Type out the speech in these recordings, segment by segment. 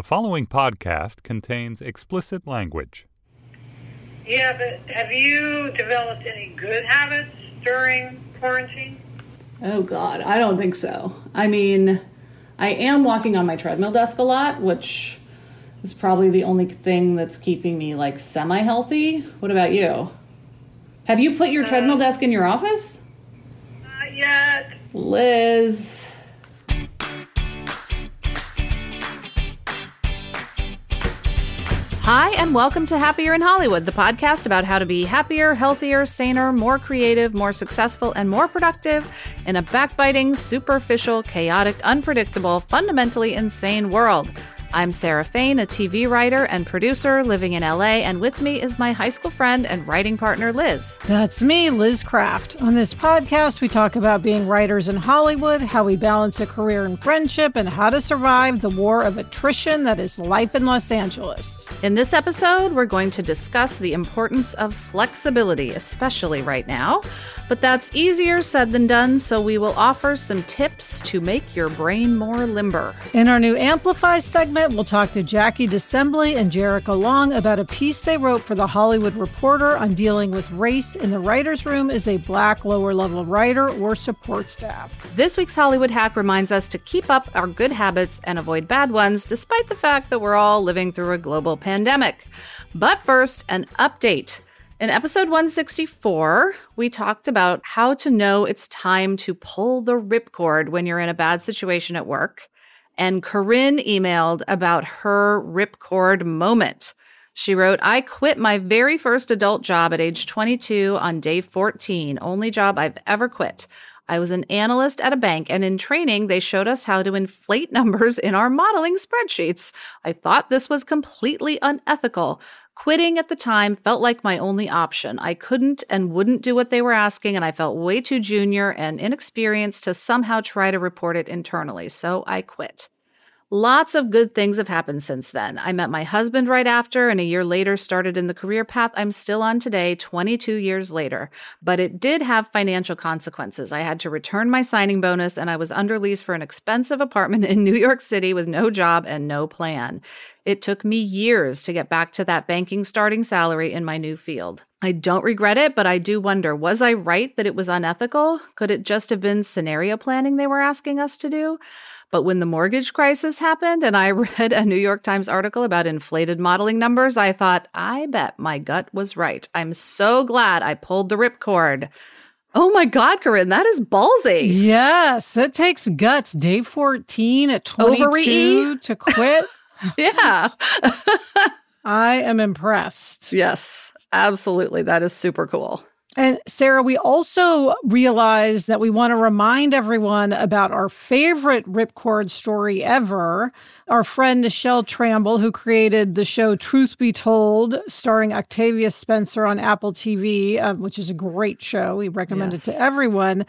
The following podcast contains explicit language. Yeah, but have you developed any good habits during quarantine? Oh, God, I don't think so. I mean, I am walking on my treadmill desk a lot, which is probably the only thing that's keeping me like semi healthy. What about you? Have you put your uh, treadmill desk in your office? Not yet. Liz. Hi, and welcome to Happier in Hollywood, the podcast about how to be happier, healthier, saner, more creative, more successful, and more productive in a backbiting, superficial, chaotic, unpredictable, fundamentally insane world. I'm Sarah Fain, a TV writer and producer living in LA, and with me is my high school friend and writing partner, Liz. That's me, Liz Craft. On this podcast, we talk about being writers in Hollywood, how we balance a career and friendship, and how to survive the war of attrition that is life in Los Angeles. In this episode, we're going to discuss the importance of flexibility, especially right now. But that's easier said than done, so we will offer some tips to make your brain more limber. In our new Amplify segment, we'll talk to Jackie DeSembly and Jericka Long about a piece they wrote for The Hollywood Reporter on dealing with race in the writer's room as a black lower level writer or support staff. This week's Hollywood hack reminds us to keep up our good habits and avoid bad ones, despite the fact that we're all living through a global pandemic. But first, an update. In episode 164, we talked about how to know it's time to pull the ripcord when you're in a bad situation at work. And Corinne emailed about her ripcord moment. She wrote, I quit my very first adult job at age 22 on day 14, only job I've ever quit. I was an analyst at a bank, and in training, they showed us how to inflate numbers in our modeling spreadsheets. I thought this was completely unethical. Quitting at the time felt like my only option. I couldn't and wouldn't do what they were asking, and I felt way too junior and inexperienced to somehow try to report it internally, so I quit. Lots of good things have happened since then. I met my husband right after, and a year later started in the career path I'm still on today, 22 years later. But it did have financial consequences. I had to return my signing bonus, and I was under lease for an expensive apartment in New York City with no job and no plan. It took me years to get back to that banking starting salary in my new field. I don't regret it, but I do wonder was I right that it was unethical? Could it just have been scenario planning they were asking us to do? But when the mortgage crisis happened and I read a New York Times article about inflated modeling numbers, I thought, I bet my gut was right. I'm so glad I pulled the ripcord. Oh my God, Corinne, that is ballsy. Yes, it takes guts. Day 14 at 22 Ovary? to quit. Yeah. I am impressed. yes, absolutely. That is super cool. And Sarah, we also realize that we want to remind everyone about our favorite ripcord story ever. Our friend Nichelle Tramble, who created the show Truth Be Told, starring Octavia Spencer on Apple TV, um, which is a great show. We recommend it to everyone.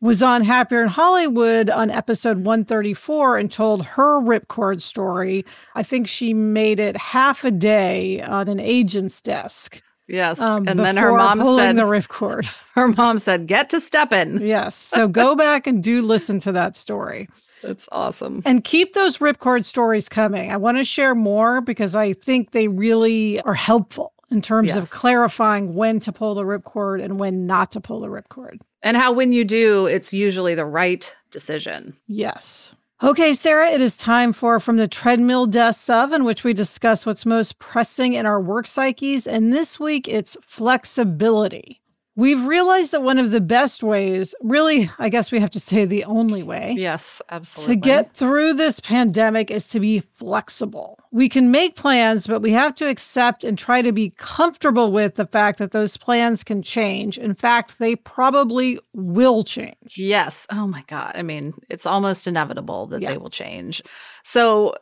Was on Happier in Hollywood on episode 134 and told her ripcord story. I think she made it half a day on an agent's desk. Yes. Um, and then her mom said, the ripcord. her mom said, get to stepping. Yes. So go back and do listen to that story. That's awesome. And keep those ripcord stories coming. I want to share more because I think they really are helpful in terms of clarifying when to pull the ripcord and when not to pull the ripcord. And how when you do, it's usually the right decision. Yes. Okay, Sarah, it is time for From the Treadmill Desks of, in which we discuss what's most pressing in our work psyches. And this week, it's flexibility. We've realized that one of the best ways, really, I guess we have to say the only way, Yes, absolutely. to get through this pandemic is to be flexible. We can make plans, but we have to accept and try to be comfortable with the fact that those plans can change. In fact, they probably will change. Yes. Oh my God. I mean, it's almost inevitable that Yeah. they will change. So,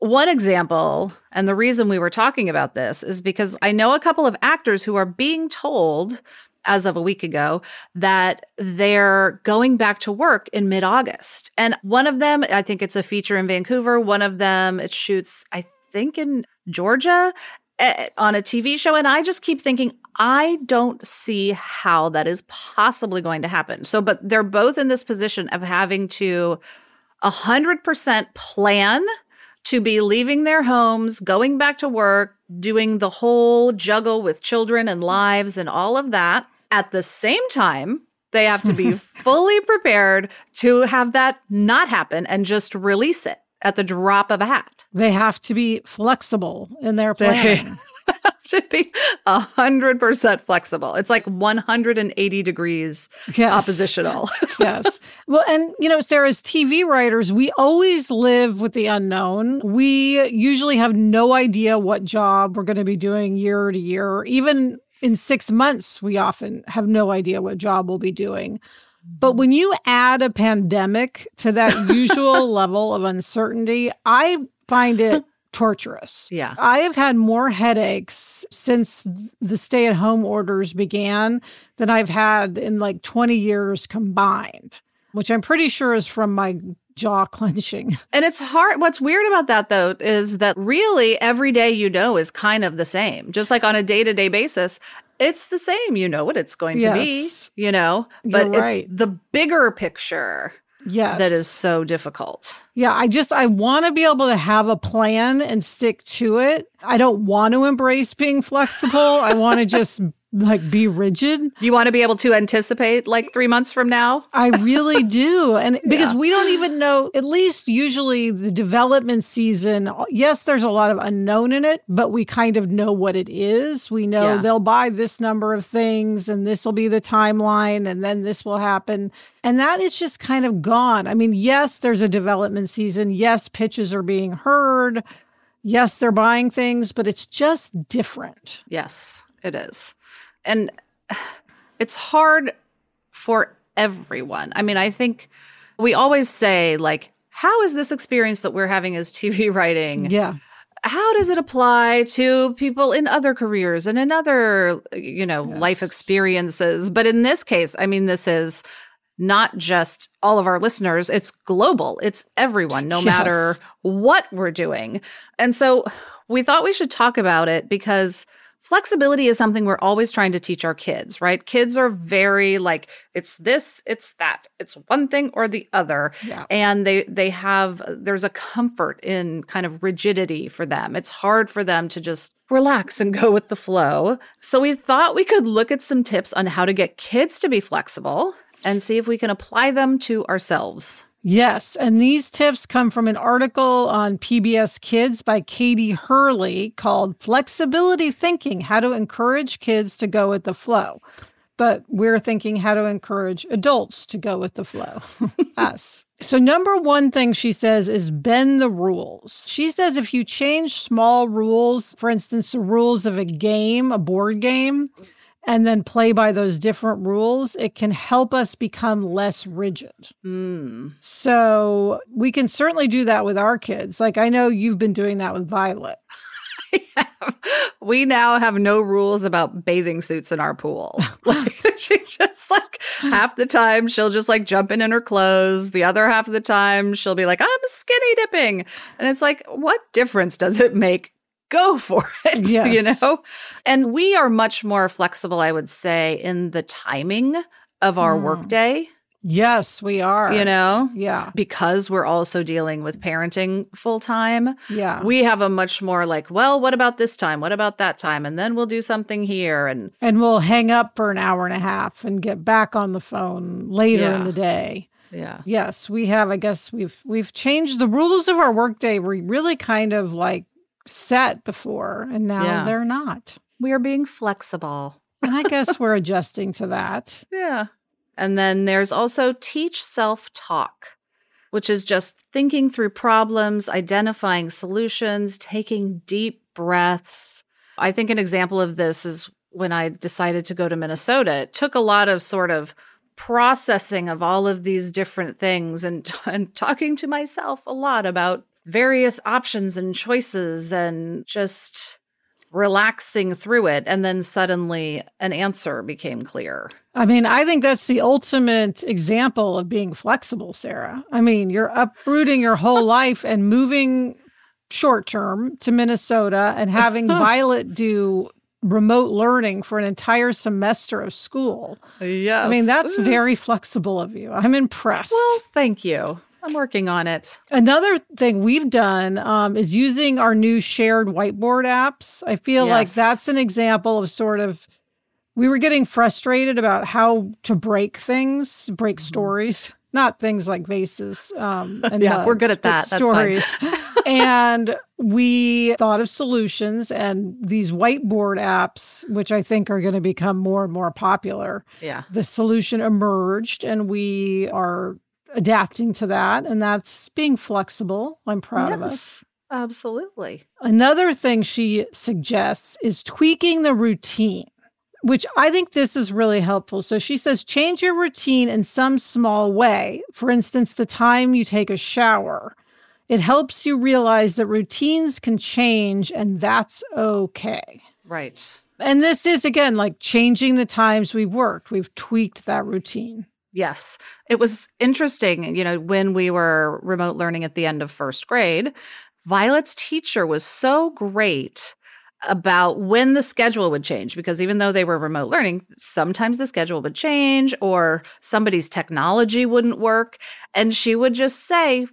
one example, and the reason we were talking about this is because I know a couple of actors who are being told as of a week ago that they're going back to work in mid August. And one of them, I think it's a feature in Vancouver. One of them, it shoots, I think, in Georgia eh, on a TV show. And I just keep thinking, I don't see how that is possibly going to happen. So, but they're both in this position of having to 100% plan to be leaving their homes, going back to work, doing the whole juggle with children and lives and all of that. At the same time, they have to be fully prepared to have that not happen and just release it at the drop of a hat. They have to be flexible in their planning. Should be a hundred percent flexible. It's like 180 degrees Yes. oppositional. yes. Well, and you know, Sarah's TV writers, we always live with the unknown. We usually have no idea what job we're going to be doing year to year. Even in six months, we often have no idea what job we'll be doing. But when you add a pandemic to that usual level of uncertainty, I find it torturous. Yeah. I have had more headaches since the stay at home orders began than I've had in like 20 years combined, which I'm pretty sure is from my jaw clenching. And it's hard. What's weird about that, though, is that really every day you know is kind of the same. Just like on a day to day basis, it's the same. You know what it's going to Yes. be, you know, but You're it's right. the bigger picture Yes. that is so difficult. Yeah, I just I want to be able to have a plan and stick to it. I don't want to embrace being flexible. I want to just like be rigid. You want to be able to anticipate like three months from now? I really do. And because we don't even know, at least usually the development season, yes, there's a lot of unknown in it, but we kind of know what it is. We know Yeah. they'll buy this number of things and this will be the timeline and then this will happen. And that is just kind of gone. I mean, yes, there's a development season. Yes, pitches are being heard. Yes, they're buying things, but it's just different. Yes, it is. And it's hard for everyone. I mean, I think we always say, like, how is this experience that we're having as TV writing? Yeah. How does it apply to people in other careers and in other, you know, life experiences? But in this case, I mean, this is not just all of our listeners, it's global, it's everyone, no Yes. matter what we're doing. And so we thought we should talk about it because flexibility is something we're always trying to teach our kids, right? Kids are very like it's this, it's that. It's one thing or the other. Yeah. And they they have there's a comfort in kind of rigidity for them. It's hard for them to just relax and go with the flow. So we thought we could look at some tips on how to get kids to be flexible and see if we can apply them to ourselves. Yes, and these tips come from an article on PBS Kids by Katie Hurley called Flexibility Thinking How to Encourage Kids to Go with the Flow. But we're thinking how to encourage adults to go with the flow, us. So, number one thing she says is bend the rules. She says if you change small rules, for instance, the rules of a game, a board game, and then play by those different rules, it can help us become less rigid. Mm. So we can certainly do that with our kids. Like I know you've been doing that with Violet. we now have no rules about bathing suits in our pool. Like she just like half the time she'll just like jump in in her clothes. The other half of the time she'll be like, I'm skinny dipping. And it's like, what difference does it make? Go for it. You know? And we are much more flexible, I would say, in the timing of our Mm. workday, Yes, we are. you know? Yeah. Because we're also dealing with parenting full time. Yeah. We have a much more like, well, what about this time? What about that time? And then we'll do something here. And and we'll hang up for an hour and a half and get back on the phone later in the day. yeah. Yes, we have. I guess we've we've changed the rules of our workday. We really kind of like set before, and now Yeah. they're not. We are being flexible. And I guess we're adjusting to that. Yeah. And then there's also teach self talk, which is just thinking through problems, identifying solutions, taking deep breaths. I think an example of this is when I decided to go to Minnesota. It took a lot of sort of processing of all of these different things and, and talking to myself a lot about various options and choices and just relaxing through it. And then suddenly an answer became clear. I mean, I think that's the ultimate example of being flexible, Sarah. I mean, you're uprooting your whole life and moving short term to Minnesota and having Violet do remote learning for an entire semester of school. Yeah. I mean, that's mm. very flexible of you. I'm impressed. Well, thank you. I'm working on it. Another thing we've done um, is using our new shared whiteboard apps. I feel like that's an example of sort of we were getting frustrated about how to break things, break Mm-hmm. stories, not things like vases. Um, and Yeah, we're good at that. That's stories. and we thought of solutions and these whiteboard apps, which I think are going to become more and more popular Yeah. the solution emerged and we are adapting to that and that's being flexible i'm proud of us. Absolutely. another thing she suggests is tweaking the routine which i think this is really helpful. So she says change your routine in some small way. For instance the time you take a shower. It helps you realize that routines can change and that's okay. Right. and this is again like changing the times we've worked. We've tweaked that routine Yes. It was interesting, you know, when we were remote learning at the end of first grade, Violet's teacher was so great about when the schedule would change because even though they were remote learning, sometimes the schedule would change or somebody's technology wouldn't work. And she would just say,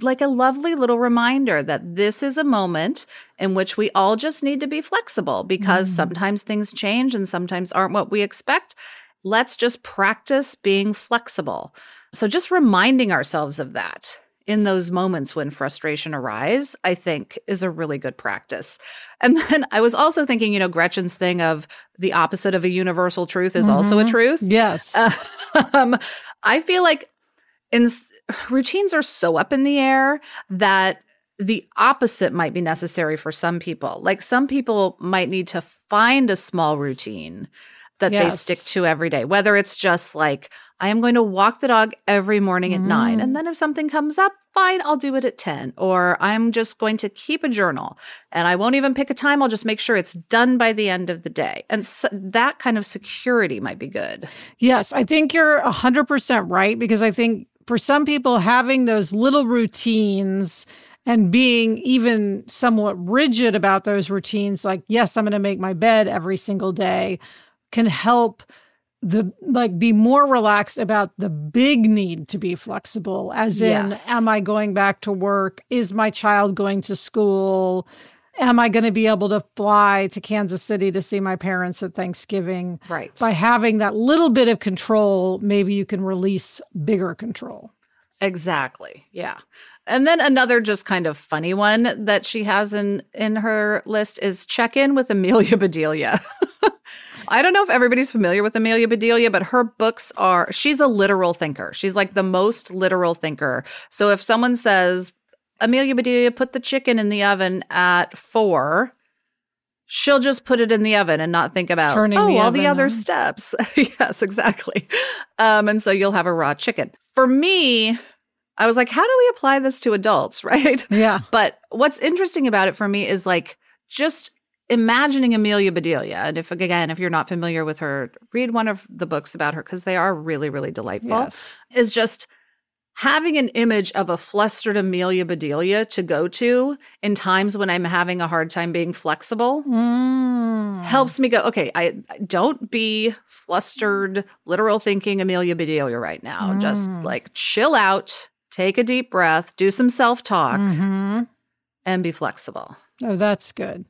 like a lovely little reminder that this is a moment in which we all just need to be flexible because mm. sometimes things change and sometimes aren't what we expect. Let's just practice being flexible. So, just reminding ourselves of that in those moments when frustration arise, I think is a really good practice. And then I was also thinking, you know, Gretchen's thing of the opposite of a universal truth is also a Mhm. truth. yes um, I feel like in routines are so up in the air that the opposite might be necessary for some people. Like some people might need to find a small routine that they stick to every day, whether it's just like, I am going to walk the dog every morning at nine. Mm. And then if something comes up, fine, I'll do it at 10. Or I'm just going to keep a journal and I won't even pick a time. I'll just make sure it's done by the end of the day. And so that kind of security might be good. Yes, I think you're 100% right because I think for some people, having those little routines and being even somewhat rigid about those routines, like, yes, I'm going to make my bed every single day, can help the like be more relaxed about the big need to be flexible as in Yes. am i going back to work is my child going to school am i going to be able to fly to kansas city to see my parents at thanksgiving Right. by having that little bit of control, maybe you can release bigger control. Exactly. Yeah. And then another just kind of funny one that she has in in her list is check in with Amelia Bedelia. I don't know if everybody's familiar with Amelia Bedelia, but her books are she's a literal thinker. She's like the most literal thinker. So if someone says Amelia Bedelia put the chicken in the oven at 4, she'll just put it in the oven and not think about Turning oh the all the other on. steps. yes, exactly. Um, and so you'll have a raw chicken. For me, I was like, how do we apply this to adults, right? Yeah. But what's interesting about it for me is like just imagining Amelia Bedelia. And if again, if you're not familiar with her, read one of the books about her because they are really, really delightful. Yes. Is just having an image of a flustered Amelia Bedelia to go to in times when I'm having a hard time being flexible Mm. helps me go okay i don't be flustered literal thinking amelia bedelia right now just Mm. like chill out take a deep breath do some self-talk Mhm. and be flexible Oh, that's good.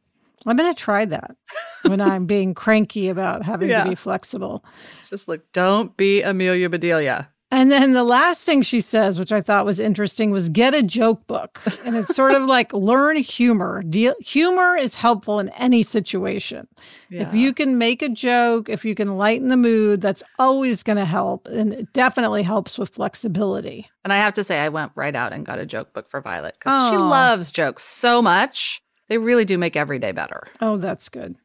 I'm going to try that when I'm being cranky about having Yeah. to be flexible. just like don't be amelia bedelia And then the last thing she says, which I thought was interesting, was get a joke book. And it's sort of like learn humor. Deal, humor is helpful in any situation. If you can make a joke, if you can lighten the mood, that's always going to help. And it definitely helps with flexibility. and i have to say i went right out and got a joke book for violet because she loves jokes so much they really do make every day better Oh, that's good.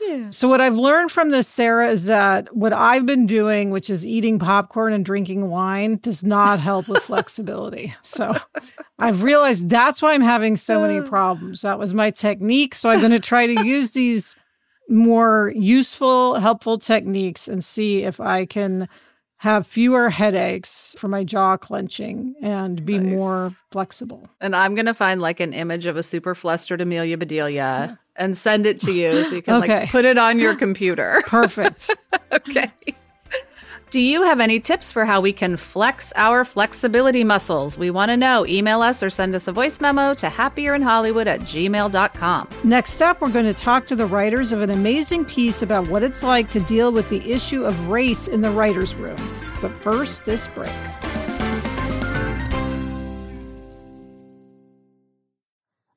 Yeah. So, what I've learned from this, Sarah, is that what I've been doing, which is eating popcorn and drinking wine, does not help with flexibility. So, I've realized that's why I'm having so many uh. problems. That was my technique. So, I'm going to try to use these more useful, helpful techniques and see if I can have fewer headaches for my jaw clenching and be Nice. more flexible. and i'm gonna find like an image of a super flustered amelia bedelia and send it to you so you can Okay. like put it on your computer Perfect. Okay. Do you have any tips for how we can flex our flexibility muscles? We want to know. Email us or send us a voice memo to happierinhollywood at gmail.com. Next up, we're going to talk to the writers of an amazing piece about what it's like to deal with the issue of race in the writer's room. But first, this break.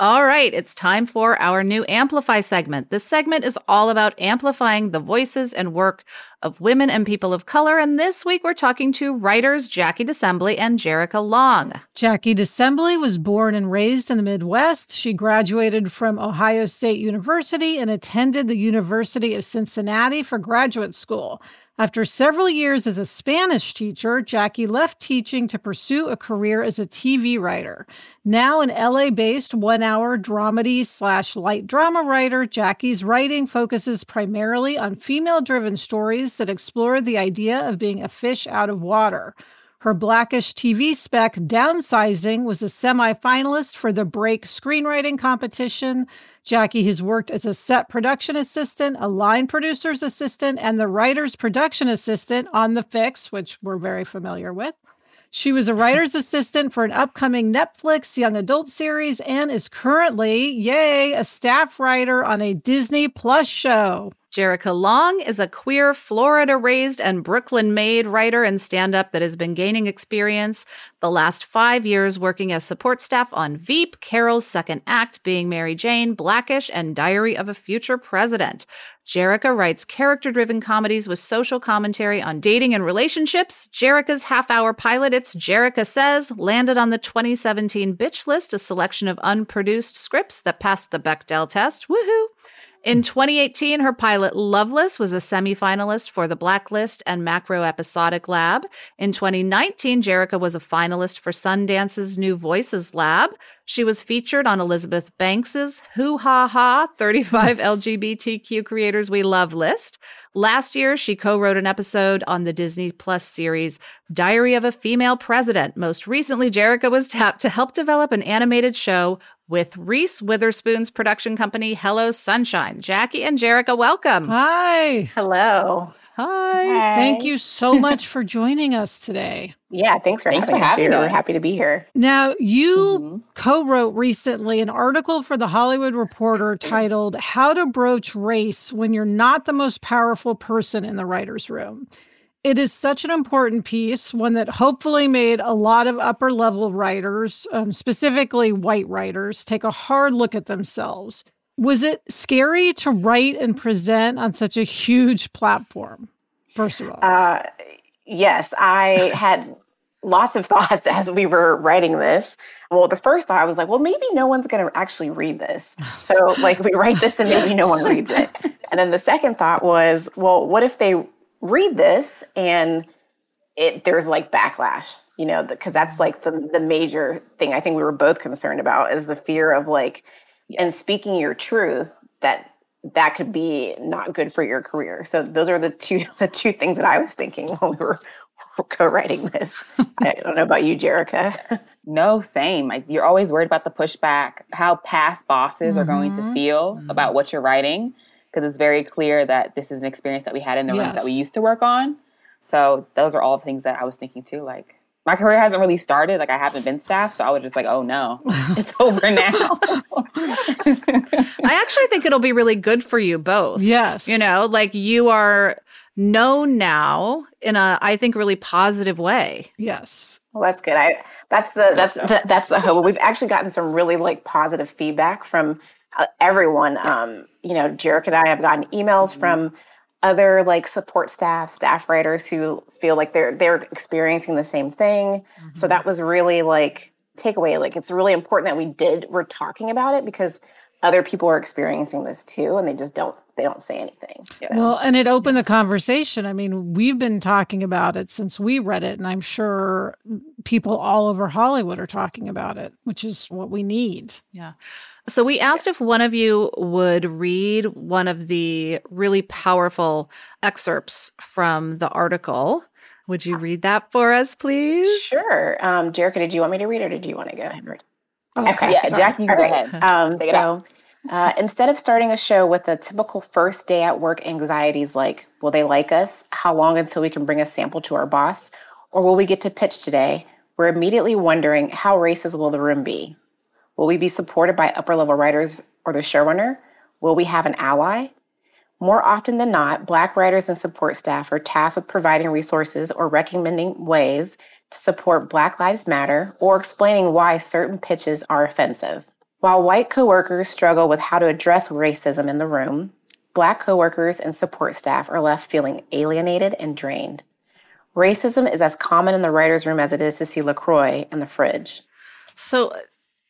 All right, it's time for our new Amplify segment. This segment is all about amplifying the voices and work of women and people of color. And this week we're talking to writers Jackie DeSembly and Jericka Long. Jackie DeSembly was born and raised in the Midwest. She graduated from Ohio State University and attended the University of Cincinnati for graduate school. After several years as a Spanish teacher, Jackie left teaching to pursue a career as a TV writer. Now an LA based one hour dramedy slash light drama writer, Jackie's writing focuses primarily on female driven stories that explore the idea of being a fish out of water. Her Blackish TV spec, Downsizing, was a semifinalist for the Break screenwriting competition. Jackie has worked as a set production assistant, a line producer's assistant, and the writer's production assistant on The Fix, which we're very familiar with. She was a writer's assistant for an upcoming Netflix young adult series and is currently, yay, a staff writer on a Disney Plus show. Jericka Long is a queer, Florida raised and Brooklyn made writer and stand up that has been gaining experience the last five years working as support staff on Veep, Carol's Second Act, Being Mary Jane, Blackish, and Diary of a Future President. Jericka writes character driven comedies with social commentary on dating and relationships. Jericka's half hour pilot, It's Jericka Says, landed on the 2017 Bitch List, a selection of unproduced scripts that passed the Bechdel test. Woohoo! In 2018, her pilot Loveless was a semifinalist for the Blacklist and Macro Episodic Lab. In 2019, Jericka was a finalist for Sundance's New Voices Lab. She was featured on Elizabeth Banks's WhoHaHa 35 LGBTQ Creators We Love list. Last year, she co wrote an episode on the Disney Plus series Diary of a Female President. Most recently, Jericka was tapped to help develop an animated show with Reese Witherspoon's production company, Hello Sunshine. Jackie and Jericka, welcome. Hi. Hello. Hi. Hi. Thank you so much for joining us today. Yeah, thanks for Thanks having for us having here. We're happy to be here. Now, you Mhm. co wrote recently an article for The Hollywood Reporter titled How to Broach Race When You're Not the Most Powerful Person in the Writer's Room. It is such an important piece, one that hopefully made a lot of upper level writers, um, specifically white writers, take a hard look at themselves. Was it scary to write and present on such a huge platform, first of all? Uh, yes, I had lots of thoughts as we were writing this. Well, the first thought I was like, well, maybe no one's going to actually read this. So, like, we write this and maybe no one reads it. And then the second thought was, well, what if they read this and it there's like backlash, you know, because that's like the the major thing I think we were both concerned about is the fear of like, and speaking your truth that that could be not good for your career. So those are the two the two things that I was thinking when we were co-writing this. I don't know about you, Jericka. No, same. Like you're always worried about the pushback, how past bosses are going to Mhm. feel about what you're writing, because it's very clear that this is an experience that we had in the room that we used to work on. So those are all things that I was thinking too. Like, my career hasn't really started. Like I haven't been staff, so I was just like, oh no, it's over now. I actually think it'll be really good for you both. Yes. You know, like you are known now in a, I think, really positive way. Yes. Well, that's good. I that's the that's the, that's the hope. We've actually gotten some really like positive feedback from uh, everyone. Um, you know, Jericka and I have gotten emails mm-hmm. from other like support staff, staff writers who feel like they're they're experiencing the same thing. Mm-hmm. So that was really like takeaway. Like it's really important that we did we're talking about it because other people are experiencing this too and they just don't they don't say anything so. well and it opened the conversation i mean we've been talking about it since we read it and i'm sure people all over hollywood are talking about it which is what we need yeah so we asked if one of you would read one of the really powerful excerpts from the article would you read that for us please sure um jerica did you want me to read it or did you want to go ahead and read? Oh, okay, yeah, Sorry. Jackie, go right. ahead. Um, so uh, instead of starting a show with the typical first day at work anxieties like, will they like us? How long until we can bring a sample to our boss? Or will we get to pitch today? We're immediately wondering how racist will the room be? Will we be supported by upper level writers or the showrunner? Will we have an ally? More often than not, Black writers and support staff are tasked with providing resources or recommending ways to support Black Lives Matter or explaining why certain pitches are offensive. While white coworkers struggle with how to address racism in the room, black coworkers and support staff are left feeling alienated and drained. Racism is as common in the writer's room as it is to see LaCroix in the fridge. So,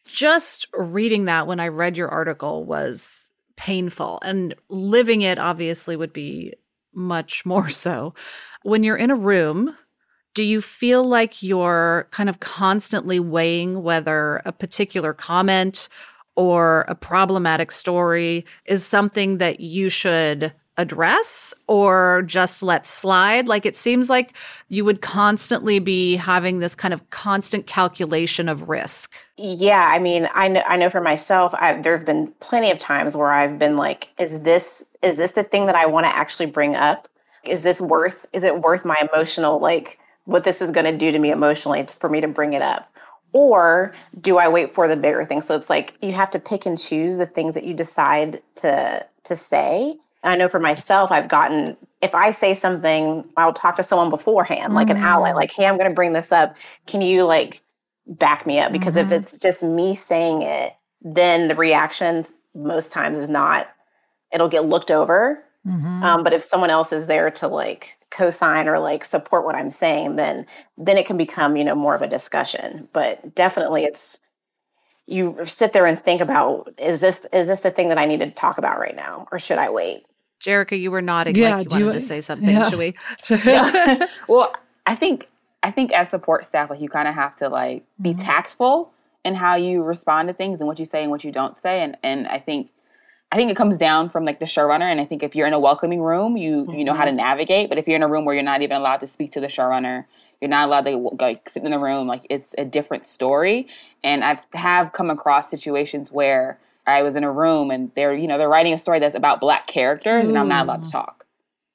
just reading that when I read your article was painful, and living it obviously would be much more so. When you're in a room, do you feel like you're kind of constantly weighing whether a particular comment or a problematic story is something that you should address or just let slide? Like it seems like you would constantly be having this kind of constant calculation of risk. Yeah, I mean, I know I know for myself, there have been plenty of times where I've been like, is this is this the thing that I want to actually bring up? Is this worth is it worth my emotional like what this is going to do to me emotionally for me to bring it up? or do I wait for the bigger thing? So it's like you have to pick and choose the things that you decide to to say. And I know for myself, I've gotten if I say something, I'll talk to someone beforehand, mm-hmm. like an ally, mm. like, "Hey, I'm going to bring this up. Can you like back me up?" Because mm-hmm. if it's just me saying it, then the reactions most times is not. It'll get looked over. Mm-hmm. Um, but if someone else is there to like co-sign or like support what I'm saying, then then it can become, you know, more of a discussion. But definitely it's you sit there and think about is this is this the thing that I need to talk about right now or should I wait? Jerica, you were nodding yeah, like you wanted you, to say something. Yeah. Should we? yeah. Well, I think I think as support staff, like you kind of have to like be mm-hmm. tactful in how you respond to things and what you say and what you don't say. And and I think I think it comes down from like the showrunner, and I think if you're in a welcoming room, you mm-hmm. you know how to mm-hmm. navigate. But if you're in a room where you're not even allowed to speak to the showrunner, you're not allowed to like sit in the room. Like it's a different story. And I have come across situations where I was in a room and they're you know they're writing a story that's about black characters, and I'm not allowed to talk.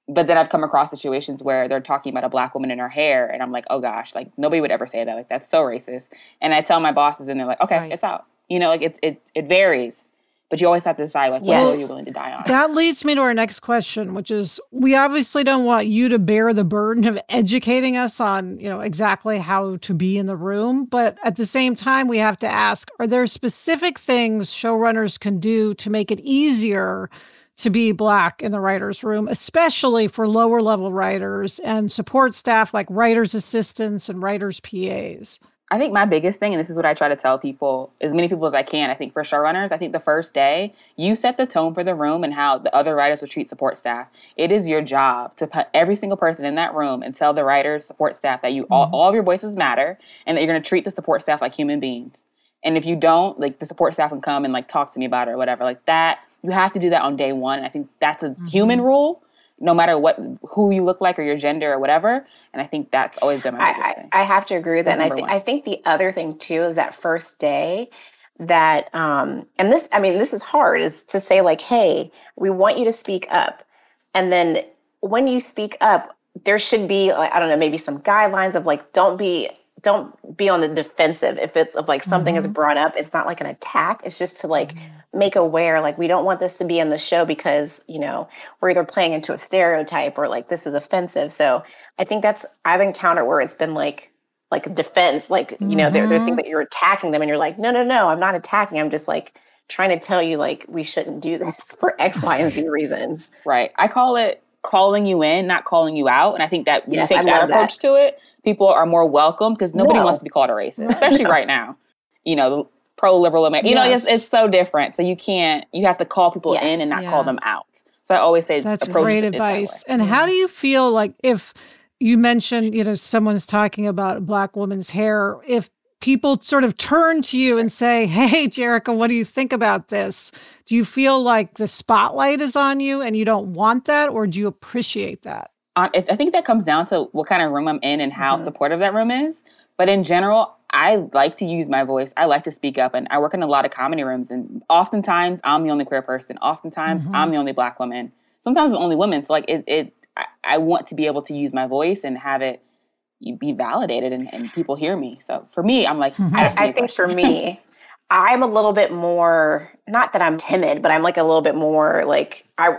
But then I've come across situations where they're talking about a black woman in her hair, and I'm like, oh gosh, like nobody would ever say that. Like that's so racist. And I tell my bosses, and they're like, okay, right. it's out. You know, like it it it varies but you always have to decide like yes. what are you willing to die on that leads me to our next question which is we obviously don't want you to bear the burden of educating us on you know exactly how to be in the room but at the same time we have to ask are there specific things showrunners can do to make it easier to be black in the writers room especially for lower level writers and support staff like writers assistants and writers pas I think my biggest thing, and this is what I try to tell people, as many people as I can, I think for showrunners, I think the first day, you set the tone for the room and how the other writers will treat support staff. It is your job to put every single person in that room and tell the writers, support staff that you mm-hmm. all, all of your voices matter and that you're going to treat the support staff like human beings. And if you don't, like the support staff can come and like talk to me about it or whatever. Like that, you have to do that on day one. I think that's a mm-hmm. human rule no matter what who you look like or your gender or whatever. And I think that's always been my I, I, I, have to agree with that. And I, th- I think the other thing too is that first day that um and this I mean this is hard is to say like hey we want you to speak up and then when you speak up there should be I don't know maybe some guidelines of like don't be don't be on the defensive if it's of like something Mhm. is brought up it's not like an attack it's just to like make aware like we don't want this to be in the show because you know we're either playing into a stereotype or like this is offensive so i think that's i've encountered where it's been like like a defense like you know they they Mhm. think that you're attacking them and you're like no no no i'm not attacking i'm just like trying to tell you like we shouldn't do this for x y and z reasons Right. I call it calling you in, not calling you out. And I think that when Yes, you I take that love that. approach to it, people are more welcome because nobody No. wants to be called a racist, especially right now. You know, pro liberal America. You know, it's, it's so different. So you can't, you have to call people Yes. in and not Yeah. call them out. So I always say That's approach great it that way. advice. And how do you feel like if you mentioned, you know, someone's talking about a black woman's hair, if people sort of turn to you and say, Hey, Jerica, what do you think about this? Do you feel like the spotlight is on you and you don't want that, or do you appreciate that? on, I think that comes down to what kind of room I'm in and how Mhm. supportive that room is. But in general, I like to use my voice. I like to speak up, and I work in a lot of comedy rooms. And oftentimes, I'm the only queer person. Oftentimes, Mhm. I'm the only black woman. Sometimes, the only woman. So, like, it, it I, I want to be able to use my voice and have it be validated, and, and people hear me. So, for me, I'm like, Mhm. ask me I, a I think for me, I'm a little bit more not that I'm timid, but I'm like a little bit more like I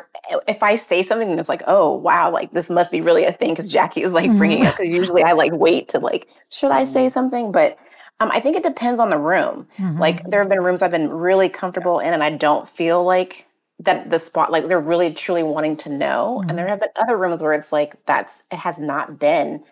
if I say something and it's like, oh wow, like this must be really a thing because Jackie is like bringing it up. Because usually I like wait to like, should I say something? But um, I think it depends on the room. Like there have been rooms I've been really comfortable in, and I don't feel like that the spot like they're really truly wanting to know. And there have been other rooms where it's like that's it has not been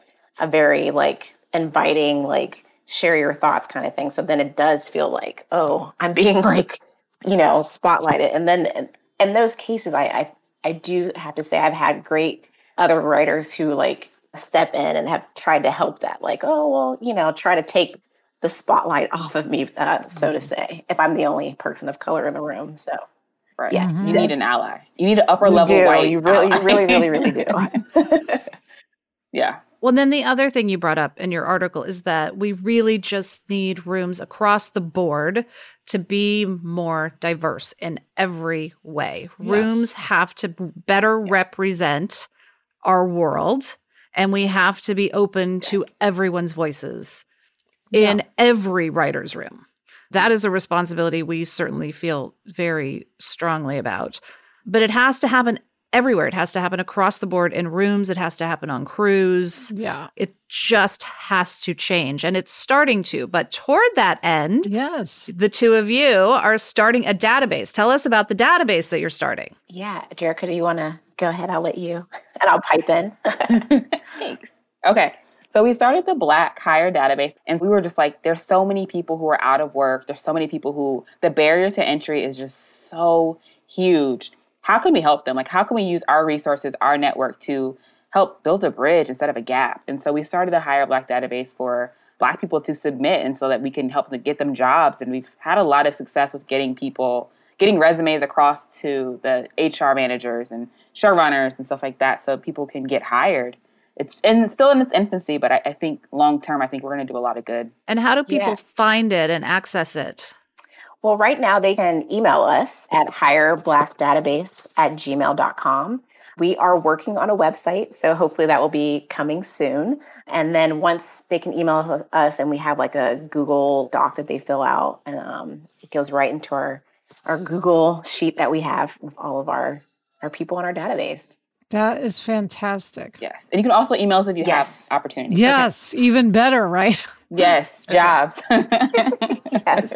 a very like inviting like share your thoughts kind of thing. So then it does feel like, oh, I'm being like, you know, spotlighted. And then in, in those cases, I, I I do have to say I've had great other writers who like step in and have tried to help that, like, oh well, you know, try to take the spotlight off of me, uh, so to say, if I'm the only person of color in the room. So right? yeah, You need an ally. You need an upper you level do. white. You really, you really, really, really do. yeah. Well, then the other thing you brought up in your article is that we really just need rooms across the board to be more diverse in every way. Yes. Rooms have to better represent our world, and we have to be open to everyone's voices in every writer's room. That is a responsibility we certainly feel very strongly about. But it has to happen everywhere. It has to happen across the board in rooms, it has to happen on crews. Yeah. It just has to change and it's starting to. But toward that end, Yes. the two of you are starting a database. Tell us about the database that you're starting. yeah, Jerica, do you want to go ahead? I'll let you, and I'll pipe in. Thanks. Okay. So we started the Black Hire database, and we were just like, there's so many people who are out of work. There's so many people who the barrier to entry is just so huge. How can we help them? Like, how can we use our resources, our network to help build a bridge instead of a gap? And so we started a Hire Black database for Black people to submit, and so that we can help them get them jobs. And we've had a lot of success with getting people getting resumes across to the HR managers and showrunners and stuff like that, so people can get hired it's and it's still in its infancy, but I, I think long term, I think we're going to do a lot of good. And how do people Yeah. find it and access it? Well, right now they can email us at hireblackdatabase at gmail.com. We are working on a website, so hopefully that will be coming soon. And then once they can email us and we have like a Google doc that they fill out, and um, it goes right into our, our Google sheet that we have with all of our, our people in our database. That is fantastic. Yes, and you can also email us if you Yes. have opportunities. Yes, even better, right? Yes, jobs. Yes.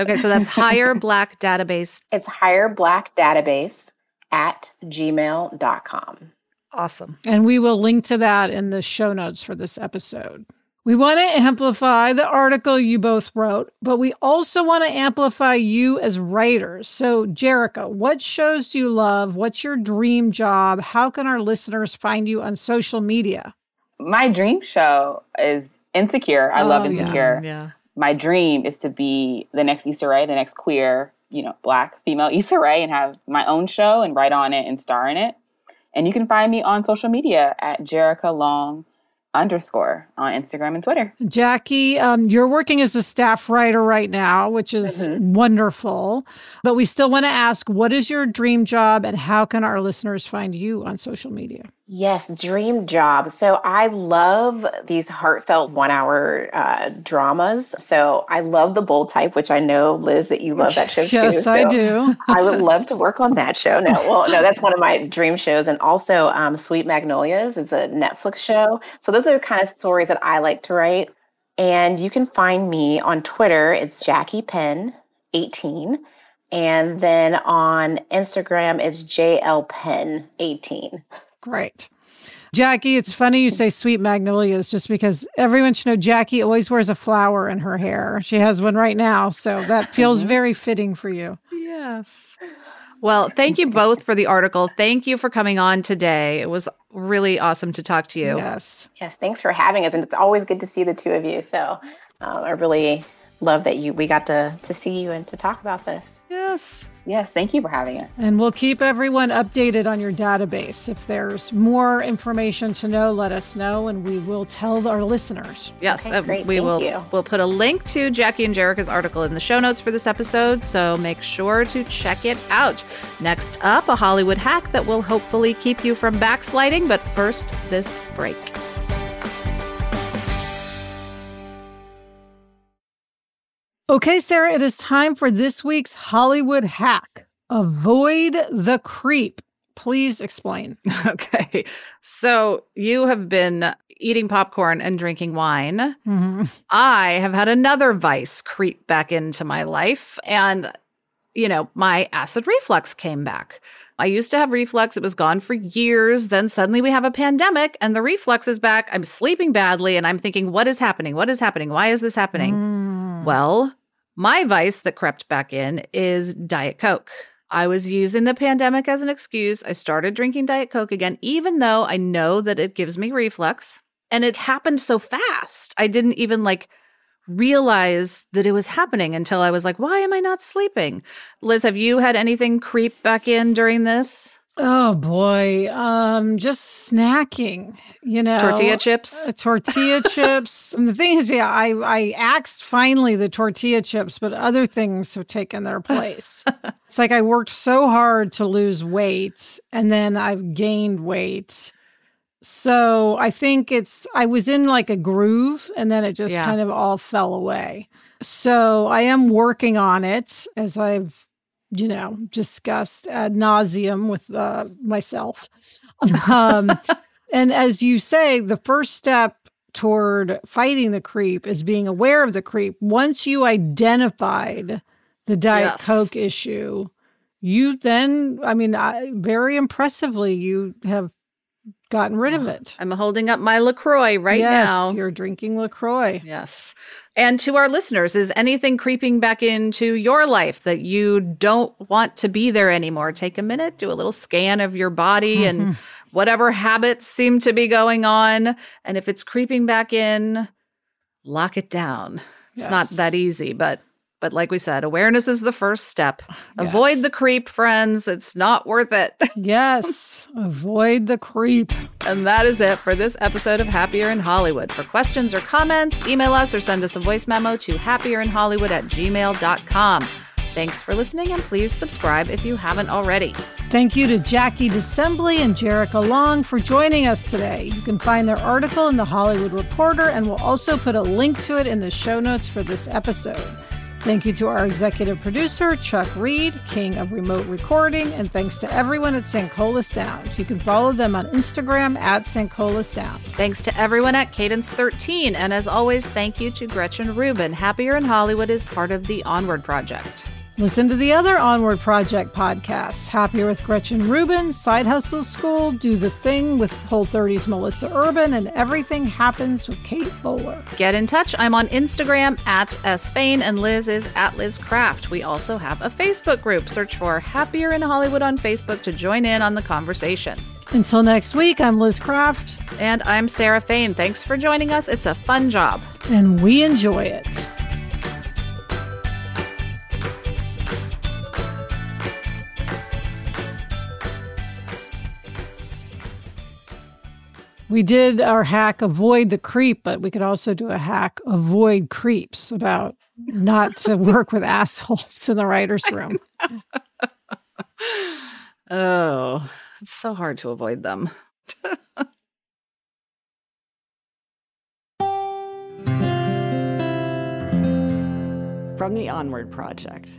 Okay, so that's Hire Black Database. it's Hire Black Database at gmail.com. Awesome. And we will link to that in the show notes for this episode. We want to amplify the article you both wrote, but we also want to amplify you as writers. So, Jerica, what shows do you love? What's your dream job? How can our listeners find you on social media? My dream show is Insecure. I love Oh, yeah. Insecure. Yeah. My dream is to be the next Issa Rae, the next queer, you know, black female Issa Rae, and have my own show and write on it and star in it. And you can find me on social media at Jerica Long underscore on Instagram and Twitter. Jackie, um, you're working as a staff writer right now, which is wonderful. But we still want to ask what is your dream job and how can our listeners find you on social media? Yes, dream job. So I love these heartfelt one hour uh, dramas. So I love the bold type, which I know, Liz, that you love that show yes, too. Yes, I do. I would love to work on that show. No, well, no, that's one of my dream shows. And also um, Sweet Magnolias. It's a Netflix show. So those are the kind of stories that I like to write. And you can find me on Twitter. It's Jackie Penn 18. And then on Instagram, it's JL Penn 18. Great. Jackie, it's funny you say sweet magnolias just because everyone should know Jackie always wears a flower in her hair. She has one right now. So that feels very fitting for you. Yes. Well, thank you both for the article. Thank you for coming on today. It was really awesome to talk to you. Yes. Yes. Thanks for having us. And it's always good to see the two of you. So um, I really love that you we got to to see you and to talk about this. Yes. Yes, thank you for having us. And we'll keep everyone updated on your database. If there's more information to know, let us know and we will tell our listeners. Yes, okay, uh, we thank will you. we'll put a link to Jackie and Jericka's article in the show notes for this episode, so make sure to check it out. Next up, a Hollywood hack that will hopefully keep you from backsliding, but first this break. Okay, Sarah, it is time for this week's Hollywood hack. Avoid the creep. Please explain. Okay. So you have been eating popcorn and drinking wine. Mm-hmm. I have had another vice creep back into my life. And, you know, my acid reflux came back. I used to have reflux. It was gone for years. Then suddenly we have a pandemic and the reflux is back. I'm sleeping badly and I'm thinking, what is happening? What is happening? Why is this happening? Mm. Well, my vice that crept back in is Diet Coke. I was using the pandemic as an excuse. I started drinking Diet Coke again, even though I know that it gives me reflux. And it happened so fast. I didn't even like realize that it was happening until I was like, why am I not sleeping? Liz, have you had anything creep back in during this? Oh boy, um, just snacking, you know, tortilla chips, uh, tortilla chips. And the thing is, yeah, I I axed finally the tortilla chips, but other things have taken their place. it's like I worked so hard to lose weight, and then I've gained weight. So I think it's I was in like a groove, and then it just yeah. kind of all fell away. So I am working on it as I've you know, discussed ad nauseum with uh, myself. Um, and as you say, the first step toward fighting the creep is being aware of the creep. Once you identified the Diet yes. Coke issue, you then, I mean, I, very impressively, you have gotten rid of it. I'm holding up my LaCroix right yes, now. You're drinking LaCroix. Yes. And to our listeners, is anything creeping back into your life that you don't want to be there anymore? Take a minute, do a little scan of your body and whatever habits seem to be going on. And if it's creeping back in, lock it down. It's yes. not that easy, but but like we said, awareness is the first step. Yes. Avoid the creep, friends. It's not worth it. yes, avoid the creep. And that is it for this episode of Happier in Hollywood. For questions or comments, email us or send us a voice memo to happierinhollywood at gmail.com. Thanks for listening and please subscribe if you haven't already. Thank you to Jackie DeSembly and Jericka Long for joining us today. You can find their article in the Hollywood Reporter, and we'll also put a link to it in the show notes for this episode. Thank you to our executive producer, Chuck Reed, king of remote recording, and thanks to everyone at Sankola Sound. You can follow them on Instagram at Sankola Sound. Thanks to everyone at Cadence 13, and as always, thank you to Gretchen Rubin. Happier in Hollywood is part of the Onward Project. Listen to the other Onward Project podcasts Happier with Gretchen Rubin, Side Hustle School, Do the Thing with Whole 30's Melissa Urban, and Everything Happens with Kate Bowler. Get in touch. I'm on Instagram at sfain, and Liz is at Liz Craft. We also have a Facebook group. Search for Happier in Hollywood on Facebook to join in on the conversation. Until next week, I'm Liz Craft. And I'm Sarah Fain. Thanks for joining us. It's a fun job. And we enjoy it. We did our hack avoid the creep, but we could also do a hack avoid creeps about not to work with assholes in the writer's room. oh, it's so hard to avoid them. From the Onward Project.